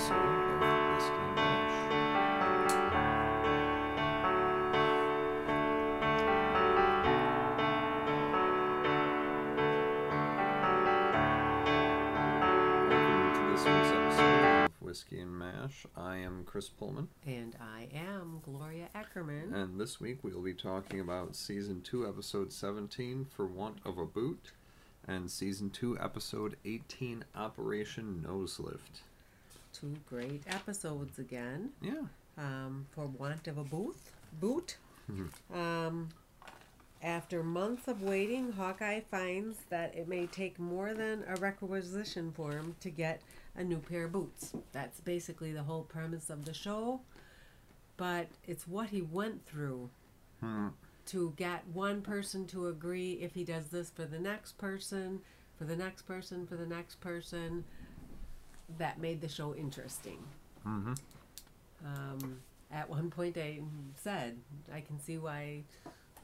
Whiskey and Mash. Welcome to this week's episode of Whiskey and Mash. I am Chris Pullman, And I am Gloria Ackerman. and this week we will be talking about Season 2, Episode 17, For Want of a Boot, and Season 2, Episode 18, Operation Nose Lift. Two great episodes again. Yeah. Um, for want of a booth boot. Mhm. Um, after months of waiting, Hawkeye finds that it may take more than a requisition form to get a new pair of boots. That's basically the whole premise of the show. But it's what he went through Hmm. to get one person to agree if he does this for the next person, for the next person, for the next person, that made the show interesting. Mm-hmm. Um, at one point, I said, I can see why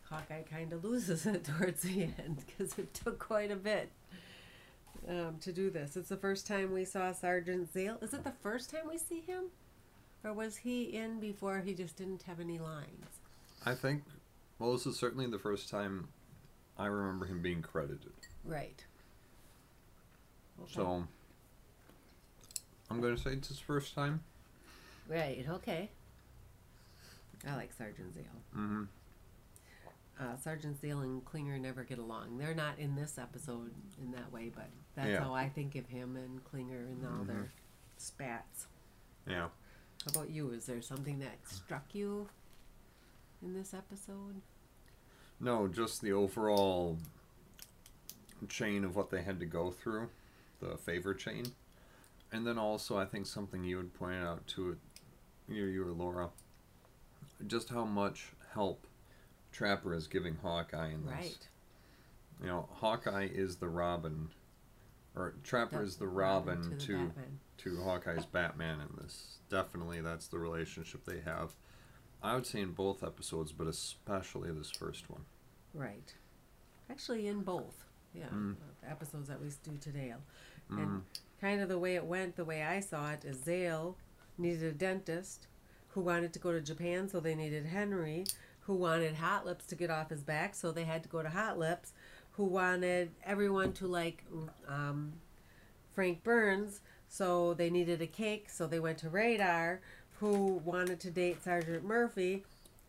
Hawkeye kind of loses it towards the end because it took quite a bit um, to do this. It's the first time we saw Sergeant Zale. Is it the first time we see him? Or was he in before he just didn't have any lines? I think, well, this is certainly the first time I remember him being credited. Right. Okay. So, I'm going to say it's his first time. Right, okay. I like Sergeant Zale. Mm-hmm. Uh, Sergeant Zale and Klinger never get along. They're not in this episode in that way, but that's Yeah. how I think of him and Klinger and all their spats. Yeah. How about you? Is there something that struck you in this episode? No, just the overall chain of what they had to go through, the favor chain. And then also, I think something you had pointed out to it, you, you or Laura, just how much help Trapper is giving Hawkeye in this. Right. You know, Hawkeye is the Robin, or Trapper is the Robin Robin, to to to Hawkeye's Batman in this. Definitely, that's the relationship they have. I would say in both episodes, but especially this first one. Right. Actually, in both. Yeah. Mm. episodes that we do today. Mm. Kind of the way it went, the way I saw it, is Zale needed a dentist who wanted to go to Japan, so they needed Henry, who wanted Hot Lips to get off his back, so they had to go to Hot Lips, who wanted everyone to like um, Frank Burns, so they needed a cake, so they went to Radar, who wanted to date Sergeant Murphy.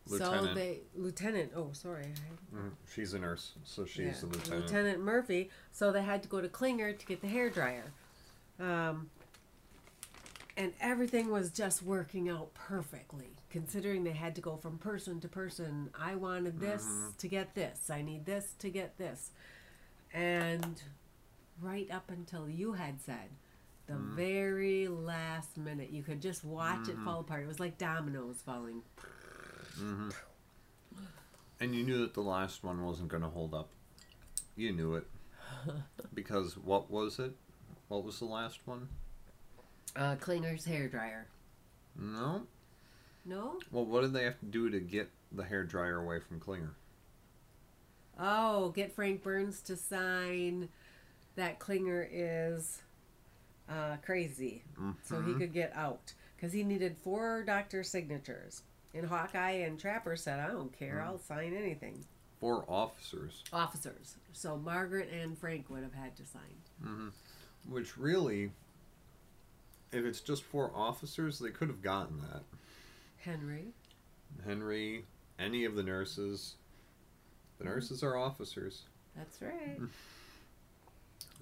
So Lieutenant. they lieutenant. Oh, sorry, Mm, She's a nurse, so she's yeah, the lieutenant. Lieutenant Murphy. So they had to go to Klinger to get the hair dryer. Um, and everything was just working out perfectly, considering they had to go from person to person. I wanted this Mm-hmm. to get this. I need this to get this. And right up until you had said, the Mm-hmm. very last minute, you could just watch it fall apart. It was like dominoes falling. hmm And you knew that the last one wasn't going to hold up. You knew it. because what was it? What was the last one? Uh, Klinger's hair dryer. No. No? Well, what did they have to do to get the hair dryer away from Klinger? Oh, get Frank Burns to sign that Klinger is uh, crazy, so he Mhm. could get out because he needed four doctor signatures. And Hawkeye and Trapper said, "I don't care. I'll sign anything." Four officers. Officers. So Margaret and Frank would have had to sign. hmm Which really, if it's just four officers, they could have gotten that. Henry. Henry, any of the nurses. The nurses are officers. That's right.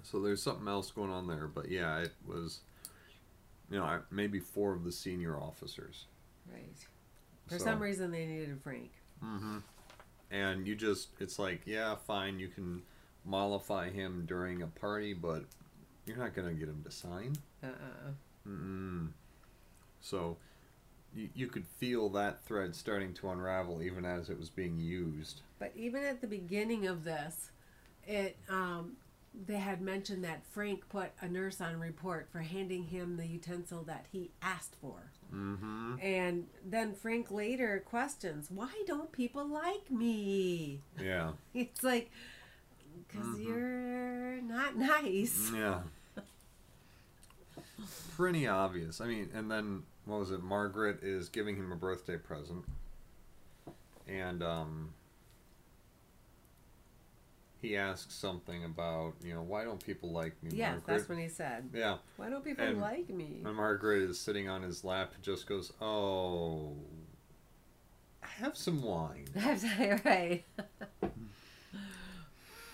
So there's something else going on there, but yeah, it was, you know, maybe four of the senior officers. Right. For So- some reason, they needed Frank. Mm-hmm. And you just, it's like, yeah, fine, you can mollify him during a party, but you're not gonna get him to sign. Uh. uh Mm-mm. So you, you could feel that thread starting to unravel even as it was being used. But even at the beginning of this, it um, they had mentioned that Frank put a nurse on report for handing him the utensil that he asked for. Mm-hmm. And then Frank later questions, "Why don't people like me?" Yeah. It's like because Mhm. you're not nice. Yeah. Pretty obvious. I mean, and then what was it? Margaret is giving him a birthday present, and um, he asks something about you know why don't people like me? Yes, Margaret? that's when he said. Yeah, Why don't people And- like me? and Margaret is sitting on his lap and just goes, "Oh, have some wine." Right.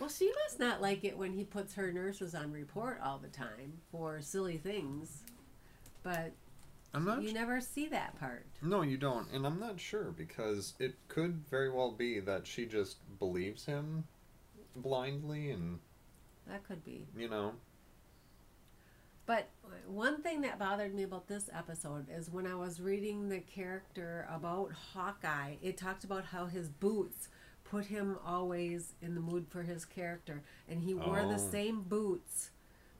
well, she must not like it when he puts her nurses on report all the time for silly things. But I'm not. you never see that part. No, you don't, and I'm not sure because it could very well be that she just believes him blindly, and That could be. you know, But one thing that bothered me about this episode is when I was reading the character about Hawkeye, it talked about how his boots put him always in the mood for his character, and he wore the Oh. same boots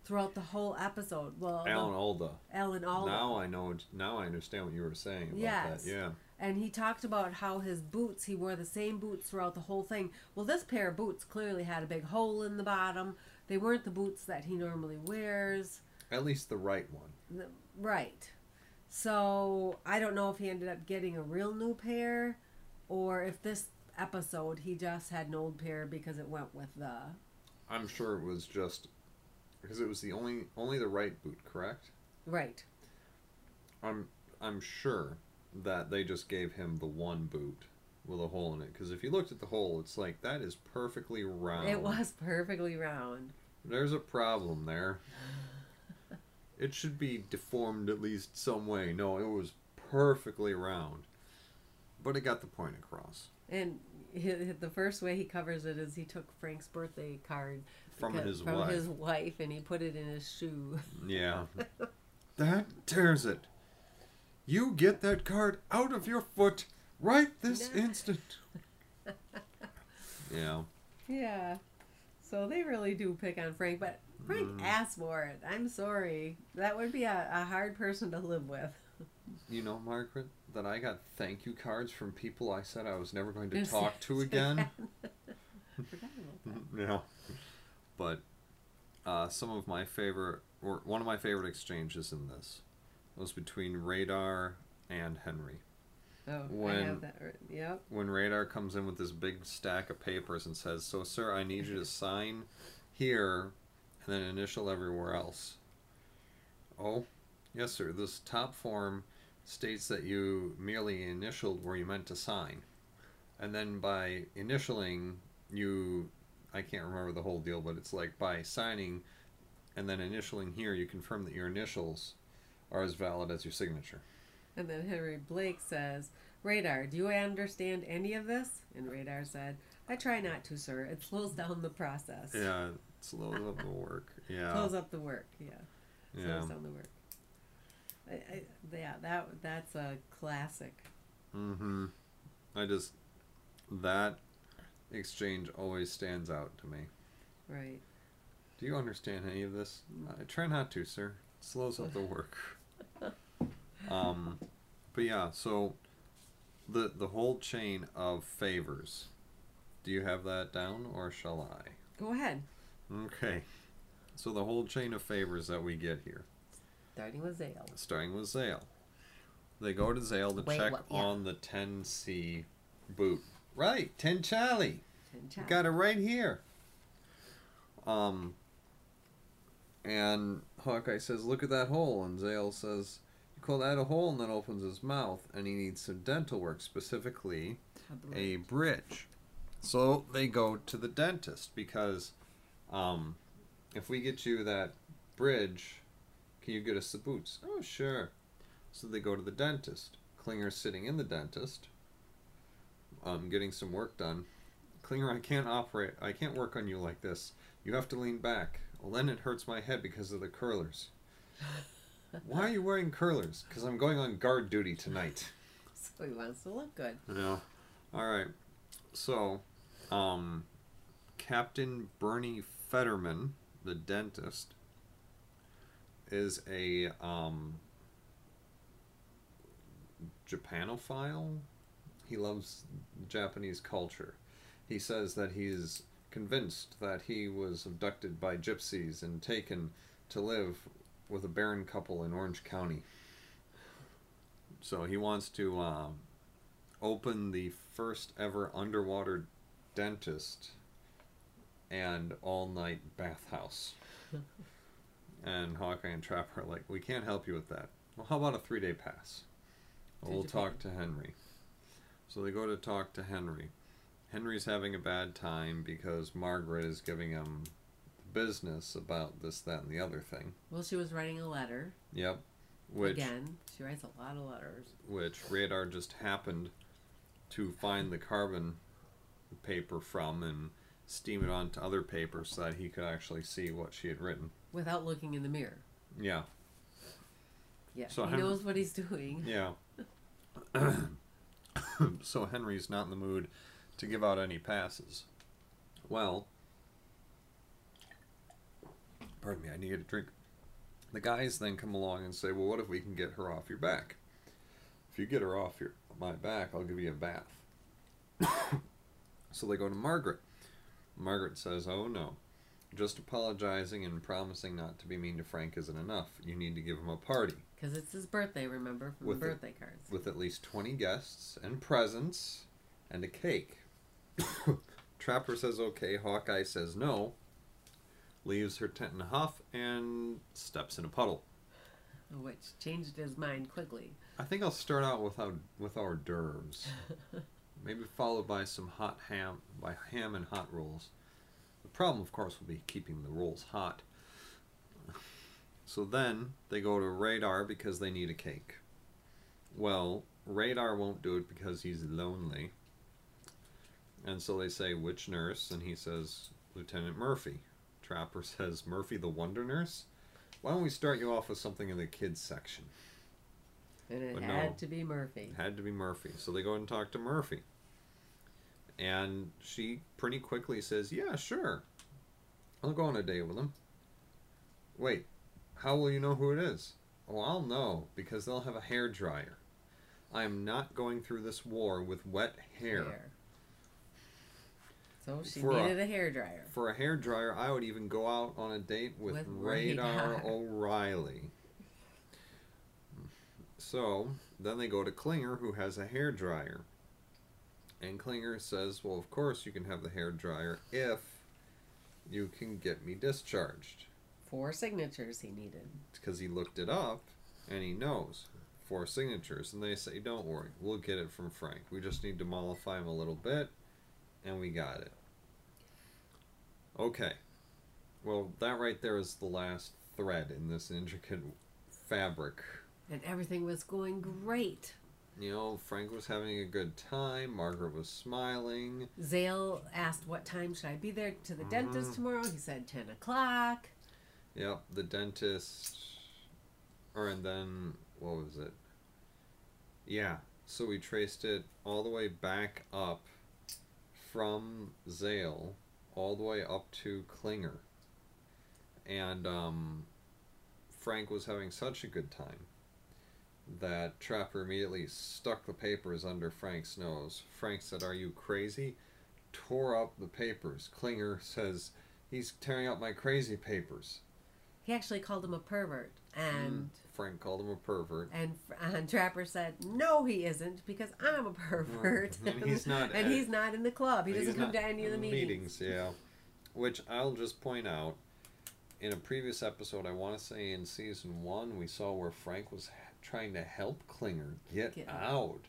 throughout the whole episode. Well, Alan Alda. Alan Alda. Now I know. Now I understand what you were saying about Yes. that. Yeah. And he talked about how his boots, he wore the same boots throughout the whole thing. Well, this pair of boots clearly had a big hole in the bottom. They weren't the boots that he normally wears. At least the right one. The- Right. So I don't know if he ended up getting a real new pair or if this episode he just had an old pair because it went with the. I'm sure it was just because it was the only only the right boot, correct? Right. I'm I'm sure that they just gave him the one boot with a hole in it because if you looked at the hole, it's like that is perfectly round. It was perfectly round. There's a problem there. It should be deformed at least some way. No, it was perfectly round. But it got the point across. And hi the first way he covers it is he took Frank's birthday card From because- his from wife. his wife and he put it in his shoe. Yeah. that tears it. You get that card out of your foot right this No. instant. yeah. Yeah. So they really do pick on Frank, but Frank Mm. asked for it. I'm sorry. That would be a, a hard person to live with. You know, Margaret, that I got thank you cards from people I said I was never going to talk to again. Forgot about that. yeah. But uh, some of my favorite, or one of my favorite exchanges in this was between Radar and Henry. Oh, I have that written. Yep. When Radar comes in with this big stack of papers and says, So, sir, I need you to sign here and then initial everywhere else. Oh, yes, sir. This top form states that you merely initialed where you meant to sign. And then by initialing, you. I can't remember the whole deal, but it's like by signing and then initialing here, you confirm that your initials are as valid as your signature. And then Henry Blake says, Radar, do you understand any of this? And Radar said, I try not to, sir. It slows down the process. Yeah, it slows up the work. Yeah. Slows up the work. Yeah. Yeah. Slows down the work. I, I, yeah, that that's a classic. Mm-hmm. I just that exchange always stands out to me. Right. Do you understand any of this? I try not to, sir. It slows up the work. um, but yeah, so the the whole chain of favors. Do you have that down, or shall I? Go ahead. Okay. So the whole chain of favors that we get here, Starting with Zale. starting with Zale. They go to Zale to Wait, check what- yeah. on the 10C boot. Right, 10 Charlie. Ten You Chop. got it right here. Um, and Hawkeye says, "Look at that hole," and Zale says, "You call that a hole?" And then opens his mouth, and he needs some dental work, specifically a bridge. So they go to the dentist because, um, if we get you that bridge, can you get us the boots? Oh, sure. So they go to the dentist. Klinger's sitting in the dentist, um, getting some work done. Klinger, I can't operate. I can't work on you like this. You have to lean back. Well, then it hurts my head because of the curlers. Why are you wearing curlers? Because I'm going on guard duty tonight. So he wants to look good. Yeah. All right. So, um, Captain Bernie Fetterman, the dentist, is a um, Japanophile. He loves Japanese culture. He says that he's convinced that he was abducted by gypsies and taken to live with a barren couple in Orange County. So he wants to um, open the first ever underwater dentist and all night bathhouse. and Hawkeye and Trapper are like, we can't help you with that. Well, how about a three day pass? Well, we'll talk to Henry. So they go to talk to Henry. Henry's having a bad time because Margaret is giving him business about this, that, and the other thing. Well, she was writing a letter Yep. Which again. She writes a lot of letters. which radar just happened to find the carbon paper from and steam it onto other paper so that he could actually see what she had written. Without looking in the mirror. Yeah. Yeah, So he Henry- knows what he's doing. Yeah. so Henry's not in the mood to give out any passes. Well, pardon me, I need a drink. The guys then come along and say, "Well, what if we can get her off your back? If you get her off your my back, I'll give you a bath." so they go to Margaret. Margaret says, "Oh no." Just apologizing and promising not to be mean to Frank isn't enough. You need to give him a party Because it's his birthday, remember, from With the birthday cards. with at least 20 guests and presents and a cake. Trapper says okay, Hawkeye says no, leaves her tent in a huff, and steps in a puddle. Which changed his mind quickly. I think I'll start out with our, with hors d'oeuvres. Maybe followed by some hot ham, by ham and hot rolls. Problem, of course, will be keeping the rolls hot. So then they go to Radar because they need a cake. Well, Radar won't do it because he's lonely. And so they say, which nurse? And he says, Lieutenant Murphy. Trapper says, Murphy the Wonder Nurse? Why don't we start you off with something in the kids section? And it But had no. to be Murphy. It Had to be Murphy. So they go and talk to Murphy. And she pretty quickly says, Yeah, sure. I'll go on a date with him. Wait, how will you know who it is? Oh, I'll know because they'll have a hair dryer. I am not going through this war with wet hair. So she For a- needed a, hair dryer. For a hair dryer, I would even go out on a date with, With Radar, Radar. O'Reilly. So then they go to Klinger, who has a hair dryer. And Klinger says, Well, of course you can have the hair dryer if you can get me discharged. Four signatures he needed. Because he looked it up and he knows. Four signatures. And they say, Don't worry, we'll get it from Frank. We just need to mollify him a little bit, and we got it. Okay. Well, that right there is the last thread in this intricate fabric. And everything was going great. You know, Frank was having a good time, Margaret was smiling. Zale asked what time should I be there to the dentist Mhm. tomorrow. He said 10 o'clock. Yep, the dentist. Or, and then, what was it? Yeah, so we traced it all the way back up from Zale, all the way up to Klinger. And um, Frank was having such a good time that Trapper immediately stuck the papers under Frank's nose. Frank said, Are you crazy? Tore up the papers. Klinger says, He's tearing up my crazy papers. He actually called him a pervert. And hmm. Frank called him a pervert. and and Trapper said, "No, he isn't, because I'm a pervert, And he's not and at- he's not in the club. He doesn't come to any of the in meetings." Yeah, which I'll just point out. In a previous episode, I want to say in season one, we saw where Frank was trying to help Klinger get, Get out.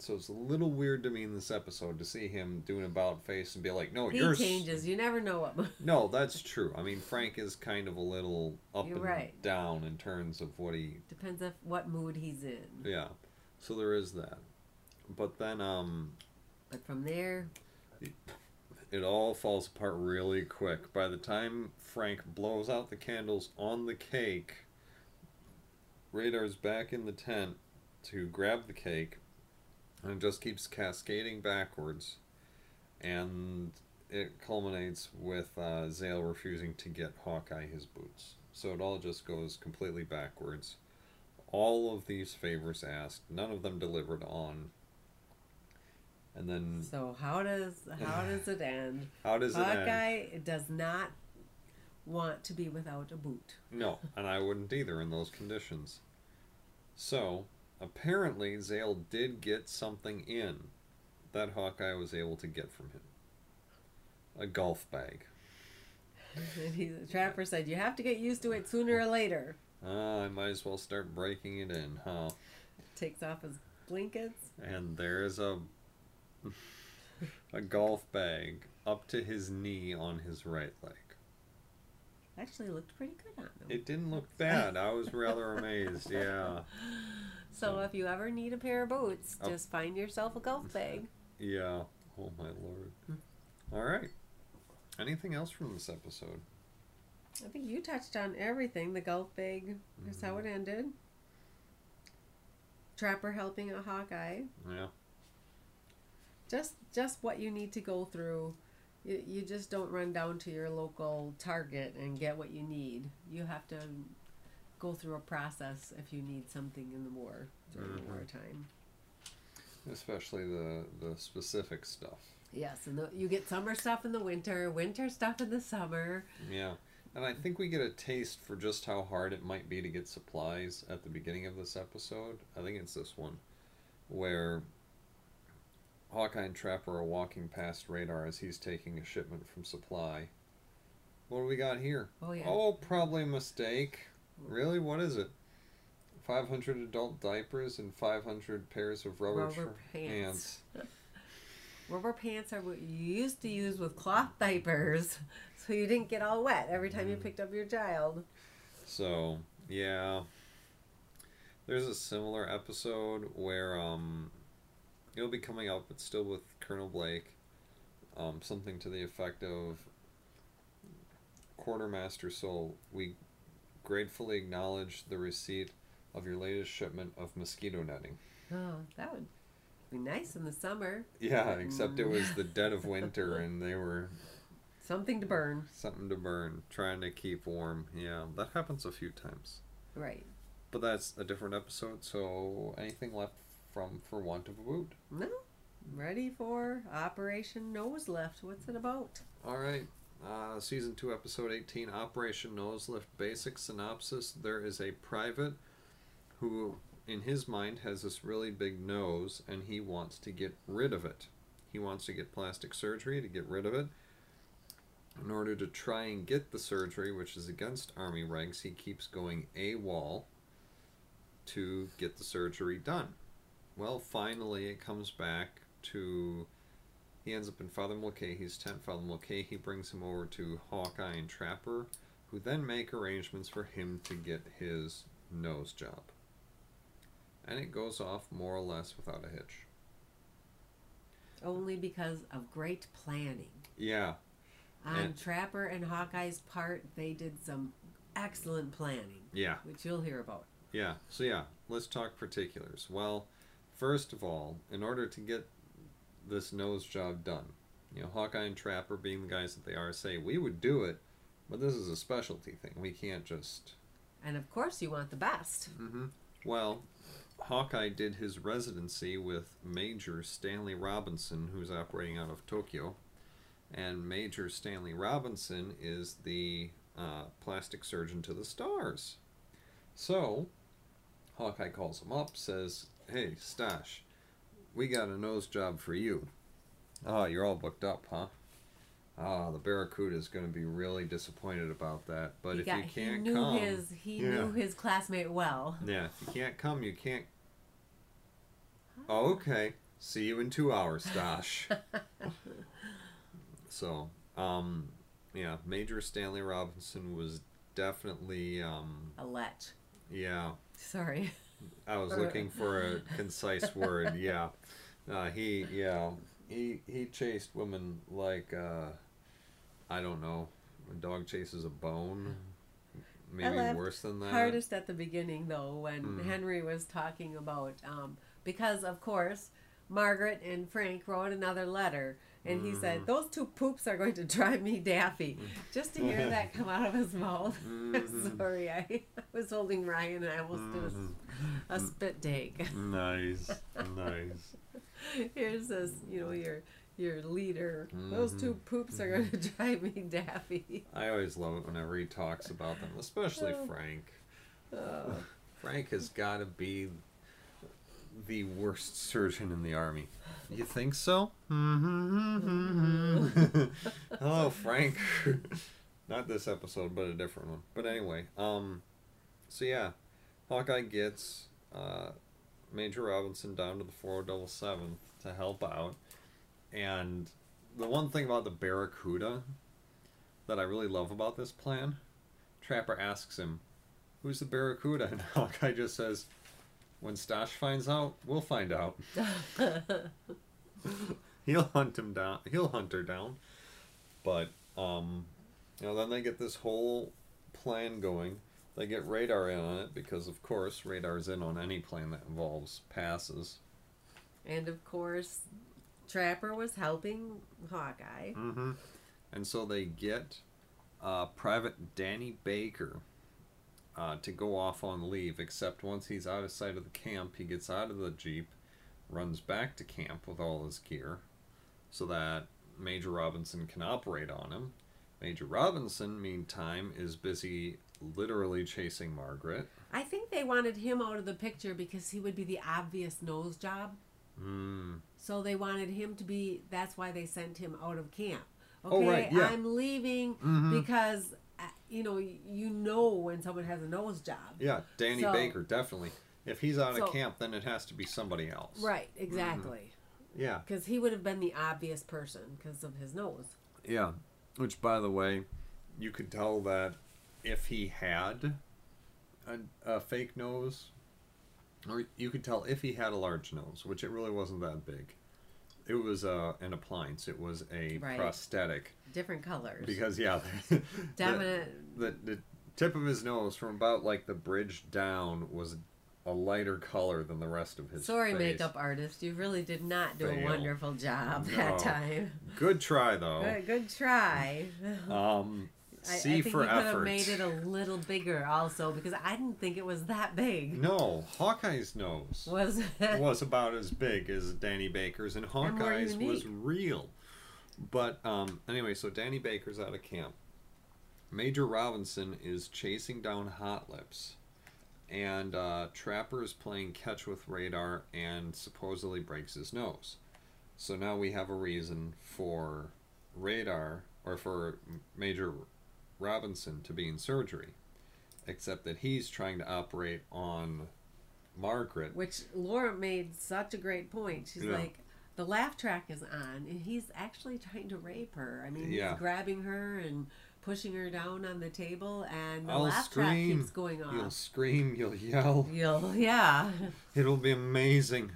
So it's a little weird to me in this episode to see him do an about face and be like, "No, He you're changes. You never know what. No, that's true. I mean, Frank is kind of a little up You're and right. down in terms of what he Depends on what mood he's in. Yeah. So there is that. But then um But from there, it all falls apart really quick. By the time Frank blows out the candles on the cake, Radar's back in the tent to grab the cake and it just keeps cascading backwards and it culminates with uh, Zale refusing to get Hawkeye his boots. So it all just goes completely backwards. All of these favors asked, none of them delivered on. And then so how does how does it end? how does it end? Hawkeye does not want to be without a boot. No, and I wouldn't either in those conditions. So, apparently, Zale did get something in that Hawkeye was able to get from him a golf bag. The trapper said, "You have to get used to it sooner or later." Ah, I might as well start breaking it in, huh? Takes off his blankets. And there's a a golf bag up to his knee on his right leg. Actually, looked pretty good on them. It didn't look bad. I was rather amazed. Yeah. so if you ever need a pair of boots, Oh. just find yourself a golf bag. Yeah. Oh my lord. Hmm. All right. Anything else from this episode? I think you touched on everything. The golf bag. That's how mm-hmm. it ended. Trapper helping a Hawkeye. Yeah. Just just what you need to go through. You, you just don't run down to your local Target and get what you need. You have to go through a process if you need something in the war during the Mhm. wartime. Especially the the specific stuff. Yes, and the, you get summer stuff in the winter, winter stuff in the summer. Yeah. And I think we get a taste for just how hard it might be to get supplies at the beginning of this episode. I think it's this one where Hawkeye and Trapper are walking past Radar as he's taking a shipment from supply. What do we got here? Oh yeah. Oh, probably a mistake. Really? What is it? 500 adult diapers and 500 pairs of rubber, Rubber tr- pants. Rubber pants are what you used to use with cloth diapers, so you didn't get all wet every time you Mm. picked up your child. So, yeah. There's a similar episode where um it'll be coming up, but still with Colonel Blake. Um, something to the effect of Quartermaster Seoul, we gratefully acknowledge the receipt of your latest shipment of mosquito netting. Oh, that would be nice in the summer. Yeah, except it Mm. was the dead of winter and they were Something to burn. something to burn, trying to keep warm. Yeah, that happens a few times. Right. But that's a different episode, so anything left from For Want of a Boot? No. Ready for Operation Nose Lift. What's it about? Alright, uh, Season 2, Episode 18 Operation Nose Lift Basic Synopsis. There is a private who, in his mind, has this really big nose and he wants to get rid of it. He wants to get plastic surgery to get rid of it. In order to try and get the surgery, which is against Army regs, he keeps going AWOL to get the surgery done. Well, finally, it comes back to. He ends up in Father Mulcahy's tent. Father Mulcahy brings him over to Hawkeye and Trapper, who then make arrangements for him to get his nose job. And it goes off more or less without a hitch. Only because of great planning. Yeah, On And- Trapper and Hawkeye's part, they did some excellent planning, yeah. which you'll hear about. Yeah, so yeah, let's talk particulars. Well, first of all, in order to get this nose job done, you know, Hawkeye and Trapper being the guys that they are say, we would do it, but this is a specialty thing. We can't just. And of course, you want the best. Mm-hmm. Well, Hawkeye did his residency with Major Stanley Robinson, who's operating out of Tokyo. And Major Stanley Robinson is the uh, plastic surgeon to the stars. So, Hawkeye calls him up, says, Hey, Stash, we got a nose job for you. Oh, you're all booked up, huh? Ah, the Barracuda is going to be really disappointed about that. But he if got, you can't he knew come, his he Yeah. knew his classmate well. yeah, if you can't come, you can't. Oh, okay. See you in two hours, Stash. so, um, yeah, Major Stanley Robinson was definitely, um, A lech. yeah. Sorry. I was looking for a concise word. Yeah, uh, he, yeah, he he chased women like, uh, I don't know, a dog chases a bone. Maybe laughed worse than that. Hardest at the beginning though, when Mm. Henry was talking about um, because of course Margaret and Frank wrote another letter, and he Mm-hmm. said those two poops are going to drive me daffy. Just to hear that come out of his mouth. Mhm. Sorry, I, was holding Ryan and I almost did a, a spit take. Nice, nice. Here's this, you know, your your leader. Those two Mm-hmm. poops are gonna drive me daffy. I always love it whenever he talks about them, especially Oh. Frank. Oh. Frank has got to be the worst surgeon in the army. You think so? Hello, Frank. Not this episode, but a different one. But anyway, um, so yeah, Hawkeye gets uh, Major Robinson down to the 407 to help out, and the one thing about the Barracuda that I really love about this plan, Trapper asks him, "Who's the Barracuda?" And Hawkeye just says, "When Stash finds out, we'll find out." he'll hunt him down. He'll hunt her down. But um, you know, then they get this whole plan going. They get radar in on it because, of course, radar's in on any plan that involves passes. and of course, Trapper was helping Hawkeye. Mm-hmm. And so they get uh, Private Danny Baker uh, to go off on leave, except once he's out of sight of the camp, he gets out of the Jeep, runs back to camp with all his gear so that Major Robinson can operate on him. Major Robinson, meantime, is busy literally chasing Margaret. I think they wanted him out of the picture because he would be the obvious nose job. Mm. So they wanted him to be. That's why they sent him out of camp. Okay, Oh, right, yeah. I'm leaving Mhm. because you know you know when someone has a nose job. Yeah, Danny So- Baker, definitely. If he's out So- of camp, then it has to be somebody else. Right, mm-hmm. exactly. Yeah. Because he would have been the obvious person because of his nose. Yeah, which by the way, you could tell that if he had a, a fake nose, or you could tell if he had a large nose, which it really wasn't that big. It was uh, an appliance. It was a Right. prosthetic Different colors. because yeah, the, Definite. the the tip of his nose from about like the bridge down was a lighter color than the rest of his. Sorry, face. makeup artist. You really did not do a wonderful job No. that time. Good try though. Good, good try. Um, I, think for you could have made it a little bigger also because I didn't think it was that big. No, Hawkeye's nose Was was about as big as Danny Baker's, and Hawkeye's was real. But um, anyway, so Danny Baker's out of camp. Major Robinson is chasing down Hot Lips, and uh, Trapper is playing catch with Radar and supposedly breaks his nose. So now we have a reason for Radar or for Major Robinson to be in surgery, except that he's trying to operate on Margaret. Which Laura made such a great point. She's Yeah. like, the laugh track is on, and he's actually trying to rape her. I mean, Yeah. he's grabbing her and pushing her down on the table, and the I'll laugh track scream. keeps going on. You'll scream, you'll yell. You'll, yeah. It'll be amazing.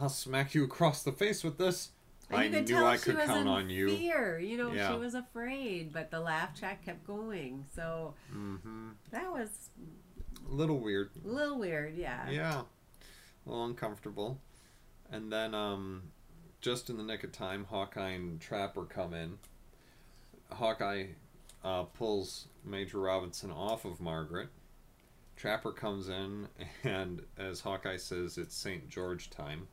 I'll smack you across the face with this. And I you could knew tell I she could was count in on you. Fear, you know, Yeah. she was afraid, but the laugh track kept going. So hmm that was A little weird. a little weird, yeah. Yeah. A little uncomfortable. And then, um, just in the nick of time, Hawkeye and Trapper come in. Hawkeye uh, pulls Major Robinson off of Margaret. Trapper comes in, and as Hawkeye says, it's St. George time.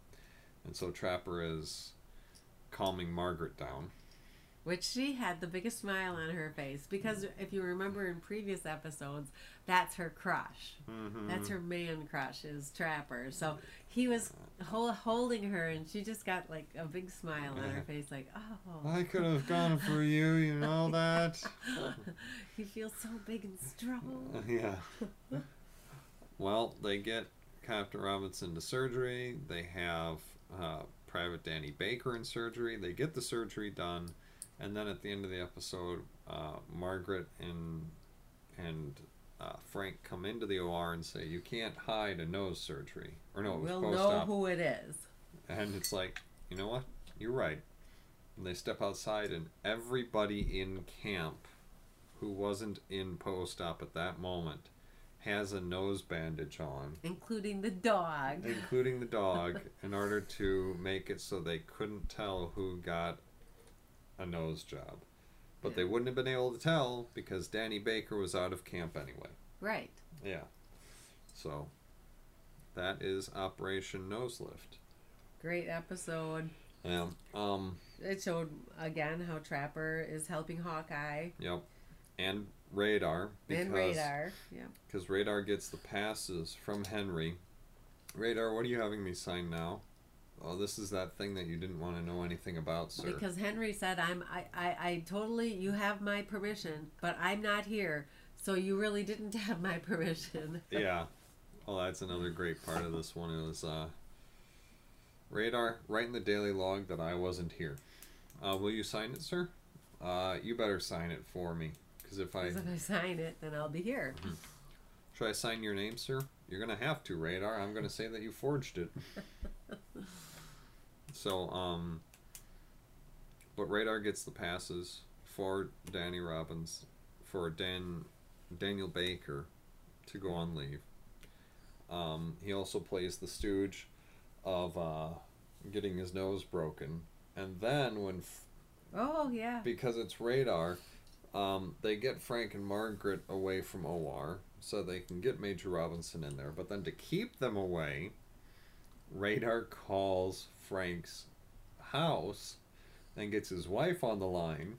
And so Trapper is calming Margaret down. Which she had the biggest smile on her face because if you remember in previous episodes, that's her crush. Mm-hmm. That's her man crush is Trapper. So he was hol- holding her, and she just got like a big smile on her face, like, oh, I could have gone for you, you know that? he feels so big and strong. yeah. Well, they get Captain Robinson to surgery. They have uh, Private Danny Baker in surgery. They get the surgery done, and then at the end of the episode, uh, Margaret and and uh, Frank come into the OR and say, "You can't hide a nose surgery." Or no, it was we'll post know who it is. And it's like, you know what? You're right. And they step outside, and everybody in camp who wasn't in post op at that moment has a nose bandage on, including the dog. including the dog, in order to make it so they couldn't tell who got a nose job. But they wouldn't have been able to tell because Danny Baker was out of camp anyway. Right. Yeah. So that is Operation Nose Lift. Great episode. Yeah. Um it showed again how Trapper is helping Hawkeye Yep. And Radar. Because, Radar. Yeah. Because Radar gets the passes from Henry. Radar, what are you having me sign now? Oh, this is that thing that you didn't want to know anything about, sir. Because Henry said, "I'm I, I I totally you have my permission, but I'm not here, so you really didn't have my permission." yeah. Well, that's another great part of this one is uh, Radar, write in the daily log that I wasn't here. Uh, will you sign it, sir? Uh, you better sign it for me. Because if I... if I sign it, then I'll be here. Should I sign your name, sir? You're going to have to, Radar. I'm going to say that you forged it. so, um... But Radar gets the passes for Danny Robbins, for Dan Daniel Baker to go on leave. Um, he also plays the stooge of uh, getting his nose broken. And then when f- Oh yeah. because it's radar, um, they get Frank and Margaret away from OR so they can get Major Robinson in there. But then to keep them away, radar calls Frank's house and gets his wife on the line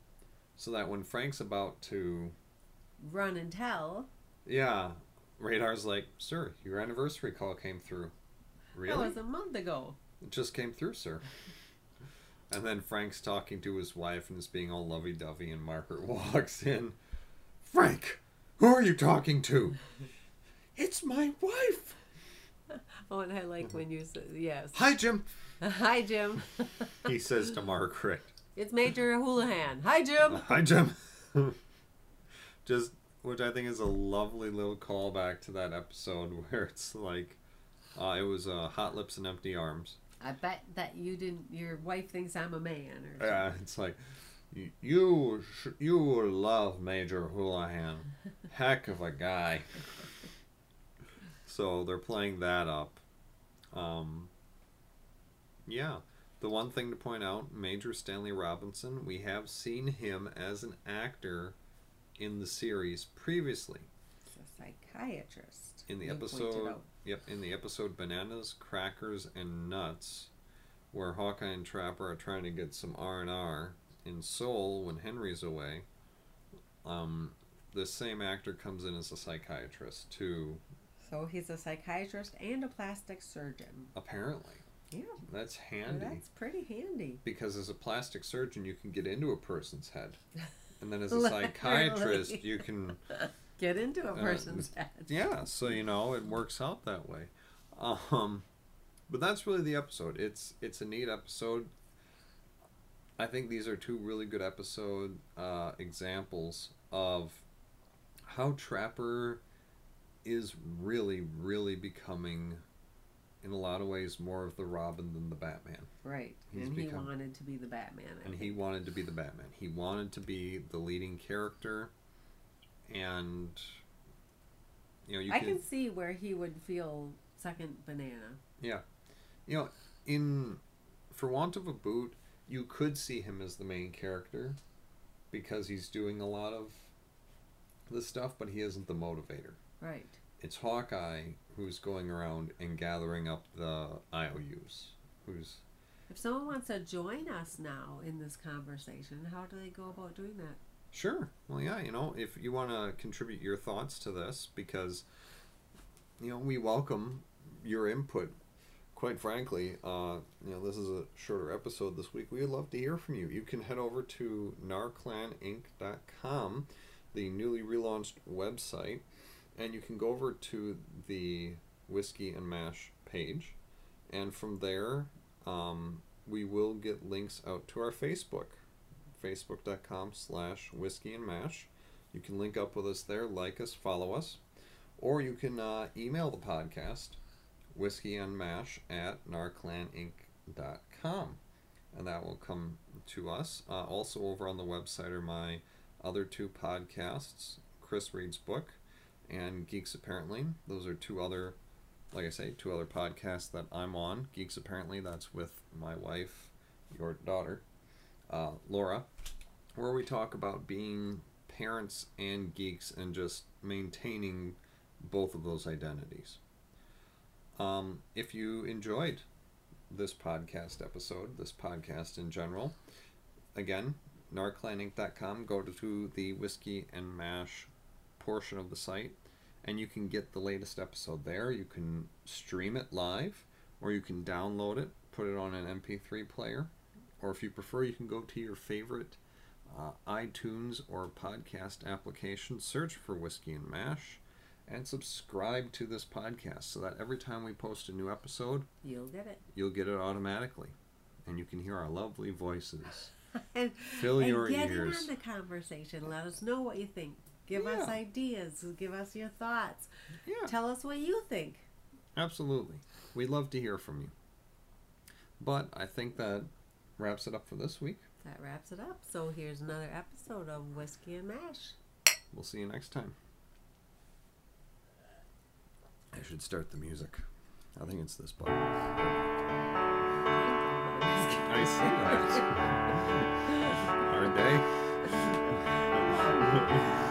so that when Frank's about to, Run and tell. yeah, radar's like, Sir, your anniversary call came through. Really? That was a month ago. It just came through, sir. And then Frank's talking to his wife and is being all lovey dovey, and Margaret walks in. Frank, who are you talking to? It's my wife. Oh, and I like when you say, yes. Hi, Jim. Hi, Jim. He says to Margaret. it's Major Houlihan. Hi, Jim. Hi, Jim. Just, which I think is a lovely little callback to that episode where it's like, uh, it was uh, Hot Lips and Empty Arms. I bet that you didn't. Your wife thinks I'm a man. Or Yeah, it's like you you will love Major Houlihan, heck of a guy. So they're playing that up. Um, yeah, the one thing to point out, Major Stanley Robinson, we have seen him as an actor in the series previously. It's a psychiatrist. In the episode. Yep, in the episode Bananas, Crackers, and Nuts, where Hawkeye and Trapper are trying to get some R and R in Seoul when Henry's away. Um, the same actor comes in as a psychiatrist too. So he's a psychiatrist and a plastic surgeon. Apparently, Yeah, that's well, handy that's pretty handy. because as a plastic surgeon, you can get into a person's head, and then as a psychiatrist, you can Get into a Uh, person's head. yeah so you know it works out that way um but that's really the episode it's it's a neat episode i think these are two really good episode uh examples of how trapper is really really becoming in a lot of ways more of the robin than the batman Right. He's and he become- wanted to be the Batman. I and he wanted to be the batman he wanted to be the leading character and you know you I can see where he would feel second banana. Yeah. You know, in for want of a boot, you could see him as the main character because he's doing a lot of the stuff, but he isn't the motivator. Right. It's Hawkeye who's going around and gathering up the IOUs. Who's If someone wants to join us now in this conversation, how do they go about doing that? Sure. Well, yeah, you know, if you want to contribute your thoughts to this, because, you know, we welcome your input. Quite frankly, uh, you know, this is a shorter episode this week. We would love to hear from you. You can head over to narclaninc.com, the newly relaunched website, and you can go over to the Whiskey and Mash page. And from there, um, we will get links out to our Facebook facebook.com slash whiskey and mash. You can link up with us there like us follow us. Or you can uh, email the podcast whiskey and mash at narclaninc.com and that will come to us. Uh, also over on the website are my other two podcasts chris reed's book and geeks apparently. Those are two other like i say two other podcasts that i'm on. Geeks apparently that's with my wife your daughter uh, Laura, where we talk about being parents and geeks and just maintaining both of those identities. Um, if you enjoyed this podcast episode, this podcast in general, again, narclaninc.com. Go to the whiskey and mash portion of the site, and you can get the latest episode there. You can stream it live, or you can download it, put it on an MP3 player, or if you prefer, you can go to your favorite uh, iTunes or podcast application, search for Whiskey and Mash, and subscribe to this podcast so that every time we post a new episode, You'll get it. you'll get it automatically. And you can hear our lovely voices. and Fill and your get ears. in on the conversation. Let us know what you think. Give us ideas. Give us your thoughts. Yeah, Tell us what you think. absolutely. We'd love to hear from you. But I think that wraps it up for this week. That wraps it up. So here's another episode of Whiskey and Mash. We'll see you next time. I should start the music. I think it's this button. I see that. Hard day.